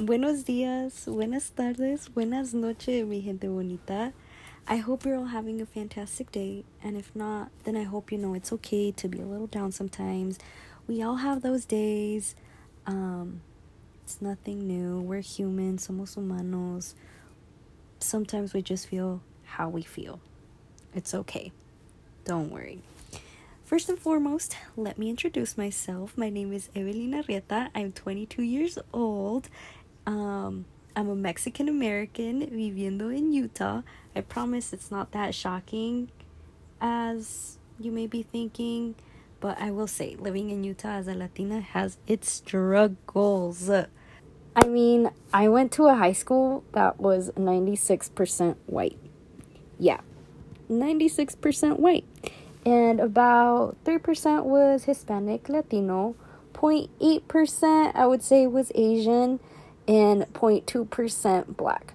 Buenos días, buenas tardes, buenas noches, mi gente bonita. I hope you're all having a fantastic day, and if not, then I hope you know it's okay to be a little down sometimes. We all have those days. Um, it's nothing new. We're human, somos humanos. Sometimes we just feel how we feel. It's okay. Don't worry. First and foremost, let me introduce myself. My name is Evelina Rieta. I'm 22 years old. Um, I'm a Mexican American viviendo in Utah. I promise it's not that shocking as you may be thinking, but I will say living in Utah as a Latina has its struggles. I mean, I went to a high school that was 96% white. Yeah, 96% white. And about 3% was Hispanic, Latino. 0.8% I would say was Asian and 0.2% black.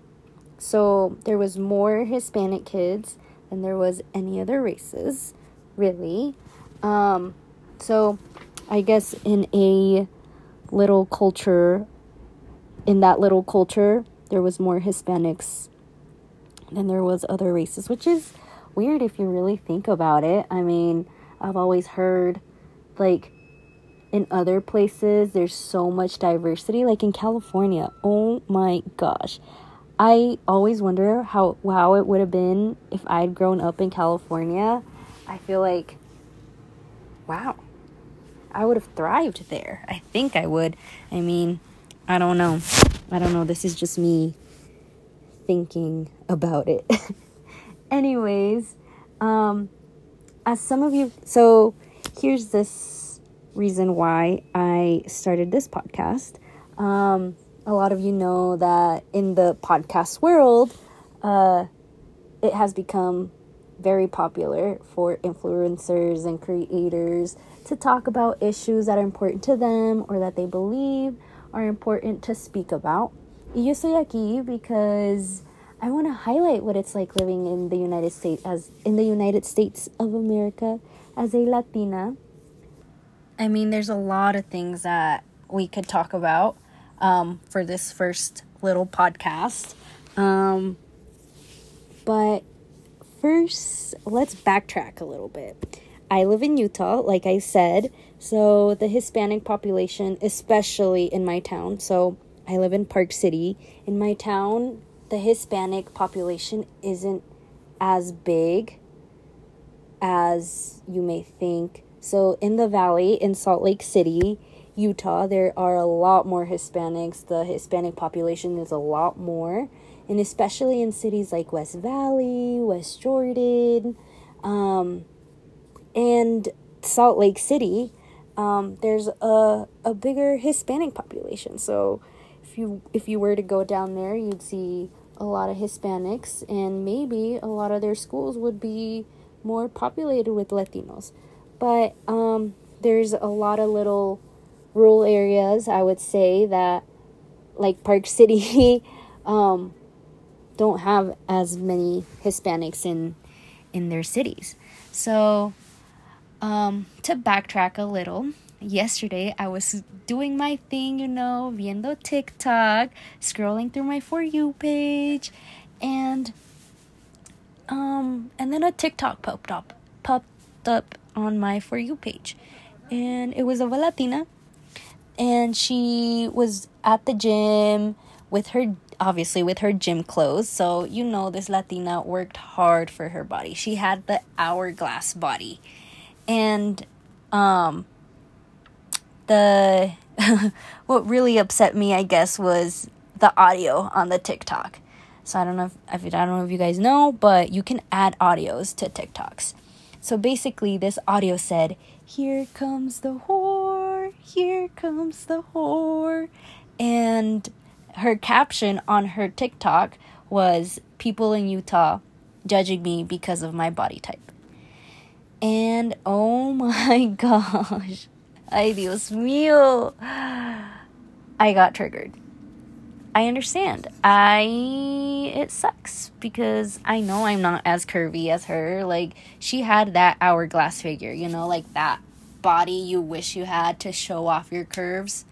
So there was more Hispanic kids than there was any other races, really. Um, so I guess in a little culture, in that little culture, there was more Hispanics than there was other races, which is weird if you really think about it. I mean, I've always heard like in other places there's so much diversity like in California. Oh my gosh. I always wonder how wow it would have been if I'd grown up in California. I feel like wow. I would have thrived there. I think I would. I mean, I don't know. I don't know. This is just me thinking about it. Anyways, um as some of you so here's this reason why I started this podcast. Um, a lot of you know that in the podcast world, uh, it has become very popular for influencers and creators to talk about issues that are important to them or that they believe are important to speak about. Y yo estoy aquí because I want to highlight what it's like living in the United States as in the United States of America as a Latina I mean, there's a lot of things that we could talk about um, for this first little podcast. Um, but first, let's backtrack a little bit. I live in Utah, like I said, so the Hispanic population, especially in my town, so I live in Park City. In my town, the Hispanic population isn't as big as you may think so, in the valley in Salt Lake City, Utah, there are a lot more Hispanics. The Hispanic population is a lot more. And especially in cities like West Valley, West Jordan, um, and Salt Lake City, um, there's a, a bigger Hispanic population. So, if you if you were to go down there, you'd see a lot of Hispanics, and maybe a lot of their schools would be more populated with Latinos but um, there's a lot of little rural areas i would say that like park city um, don't have as many hispanics in in their cities. So um, to backtrack a little yesterday i was doing my thing you know viendo tiktok scrolling through my for you page and um and then a tiktok popped up popped up on my For You page. And it was of a Latina. And she was at the gym with her, obviously, with her gym clothes. So, you know, this Latina worked hard for her body. She had the hourglass body. And, um, the, what really upset me, I guess, was the audio on the TikTok. So I don't know if, I don't know if you guys know, but you can add audios to TikToks. So basically, this audio said, Here comes the whore, here comes the whore. And her caption on her TikTok was, People in Utah judging me because of my body type. And oh my gosh, ay Dios mío, I got triggered. I understand. I it sucks because I know I'm not as curvy as her. Like she had that hourglass figure, you know, like that body you wish you had to show off your curves.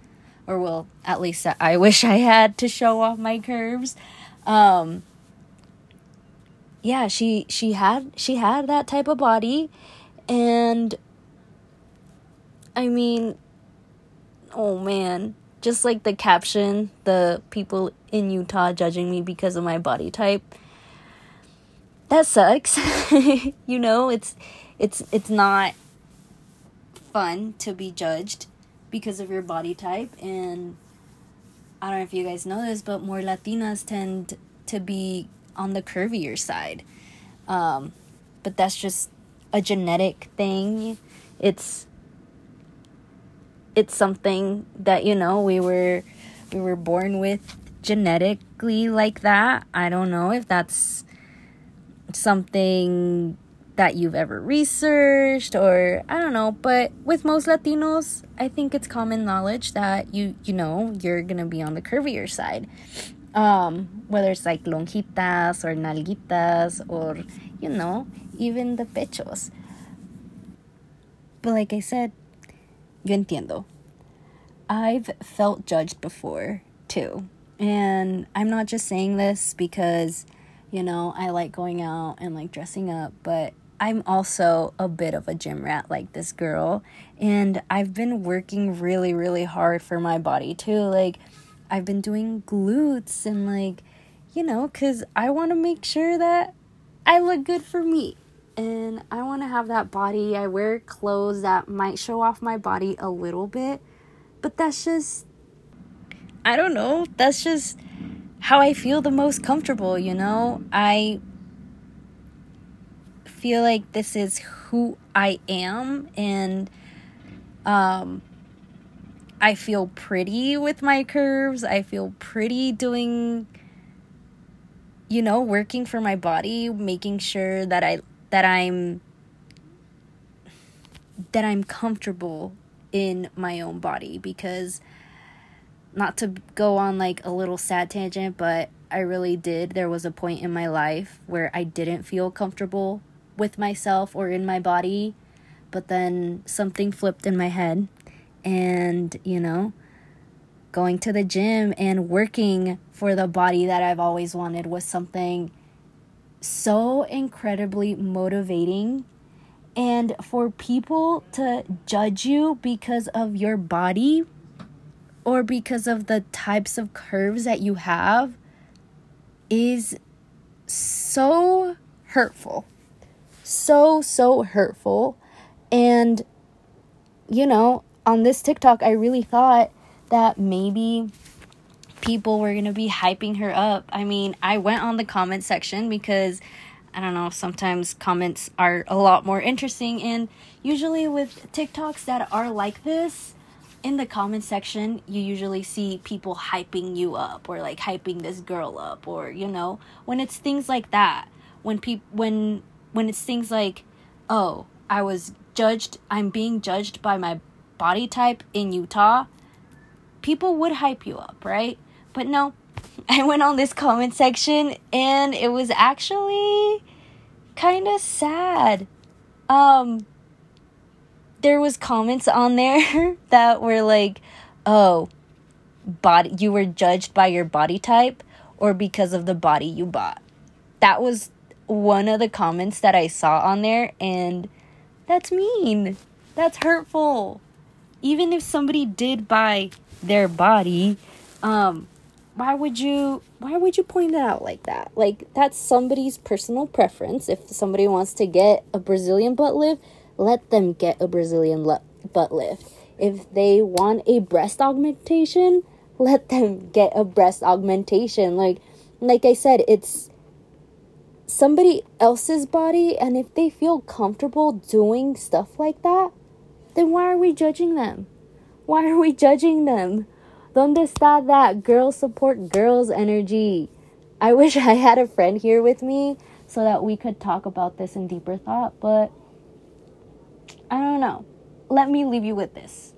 or well, at least I wish I had to show off my curves. Um, yeah, she she had she had that type of body and I mean oh man, just like the caption, the people in Utah judging me because of my body type. That sucks. you know, it's it's it's not fun to be judged because of your body type and I don't know if you guys know this, but more Latinas tend to be on the curvier side. Um, but that's just a genetic thing. It's it's something that you know we were we were born with genetically like that. I don't know if that's something that you've ever researched or I don't know, but with most Latinos, I think it's common knowledge that you you know, you're going to be on the curvier side. Um, whether it's like lonjitas or nalguitas or you know, even the pechos. But like I said, yo entiendo. I've felt judged before too. And I'm not just saying this because, you know, I like going out and like dressing up, but I'm also a bit of a gym rat like this girl. And I've been working really, really hard for my body too. Like, I've been doing glutes and like, you know, because I want to make sure that I look good for me and I want to have that body. I wear clothes that might show off my body a little bit, but that's just, I don't know, that's just how I feel the most comfortable, you know? I feel like this is who I am, and um, I feel pretty with my curves. I feel pretty doing you know working for my body making sure that i that I'm that I'm comfortable in my own body because not to go on like a little sad tangent, but I really did. There was a point in my life where I didn't feel comfortable with myself or in my body, but then something flipped in my head and, you know, going to the gym and working for the body that I've always wanted was something so incredibly motivating. And for people to judge you because of your body or because of the types of curves that you have is so hurtful. So, so hurtful. And, you know, on this TikTok, I really thought that maybe people were going to be hyping her up. I mean, I went on the comment section because I don't know, sometimes comments are a lot more interesting and usually with TikToks that are like this, in the comment section, you usually see people hyping you up or like hyping this girl up or you know, when it's things like that, when people when when it's things like, "Oh, I was judged, I'm being judged by my body type in Utah." People would hype you up, right? But no, I went on this comment section and it was actually kind of sad. Um there was comments on there that were like, "Oh, body you were judged by your body type or because of the body you bought." That was one of the comments that I saw on there and that's mean. That's hurtful. Even if somebody did buy their body, um why would you why would you point it out like that? Like that's somebody's personal preference. If somebody wants to get a Brazilian butt lift, let them get a Brazilian butt lift. If they want a breast augmentation, let them get a breast augmentation. Like like I said, it's somebody else's body and if they feel comfortable doing stuff like that, then why are we judging them? Why are we judging them? ¿Dónde está that girl support girls energy? I wish I had a friend here with me so that we could talk about this in deeper thought, but I don't know. Let me leave you with this.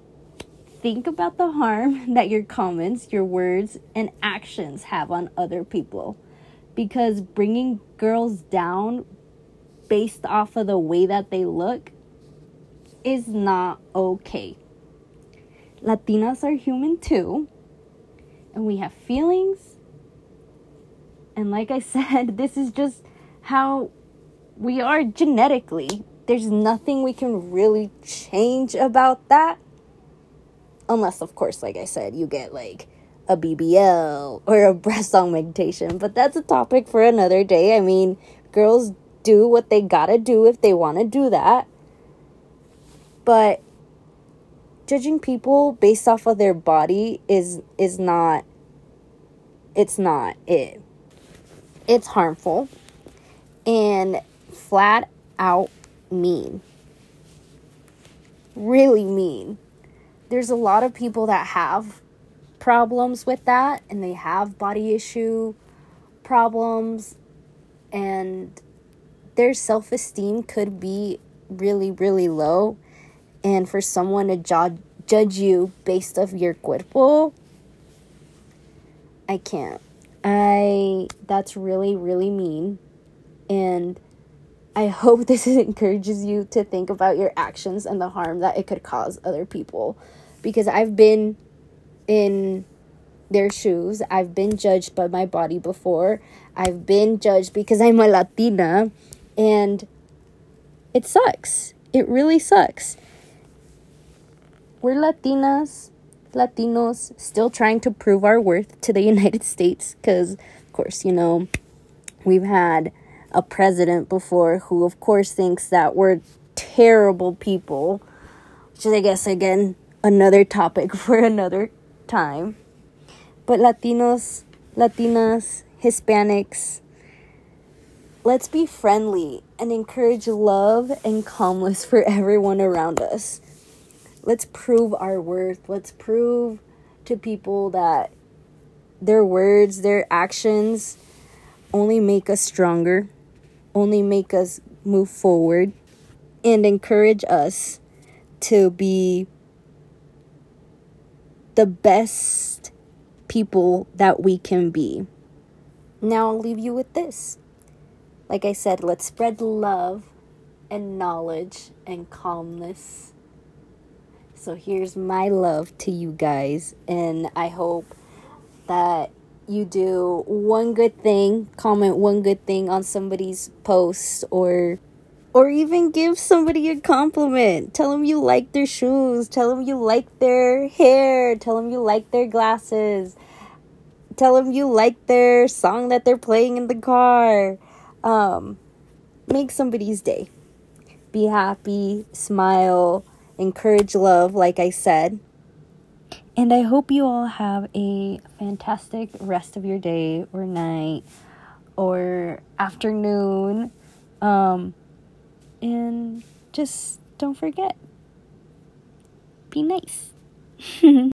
Think about the harm that your comments, your words, and actions have on other people. Because bringing girls down based off of the way that they look is not okay. Latinas are human too. And we have feelings. And like I said, this is just how we are genetically. There's nothing we can really change about that. Unless, of course, like I said, you get like a BBL or a breast augmentation. But that's a topic for another day. I mean, girls do what they gotta do if they wanna do that. But judging people based off of their body is is not it's not it. It's harmful and flat out mean. Really mean. There's a lot of people that have problems with that and they have body issue problems and their self-esteem could be really really low and for someone to judge judge you based off your cuerpo I can't. I that's really really mean and I hope this encourages you to think about your actions and the harm that it could cause other people because I've been in their shoes. I've been judged by my body before. I've been judged because I'm a Latina and it sucks. It really sucks. We're Latinas, Latinos, still trying to prove our worth to the United States because, of course, you know, we've had a president before who, of course, thinks that we're terrible people, which is, I guess, again, another topic for another time. But Latinos, Latinas, Hispanics, let's be friendly and encourage love and calmness for everyone around us. Let's prove our worth. Let's prove to people that their words, their actions only make us stronger, only make us move forward, and encourage us to be the best people that we can be. Now I'll leave you with this. Like I said, let's spread love and knowledge and calmness. So here's my love to you guys, and I hope that you do one good thing, comment one good thing on somebody's post or or even give somebody a compliment. Tell them you like their shoes. Tell them you like their hair. Tell them you like their glasses. Tell them you like their song that they're playing in the car. Um, make somebody's day. Be happy, smile, encourage love, like I said. And I hope you all have a fantastic rest of your day or night or afternoon. Um, and just don't forget be nice.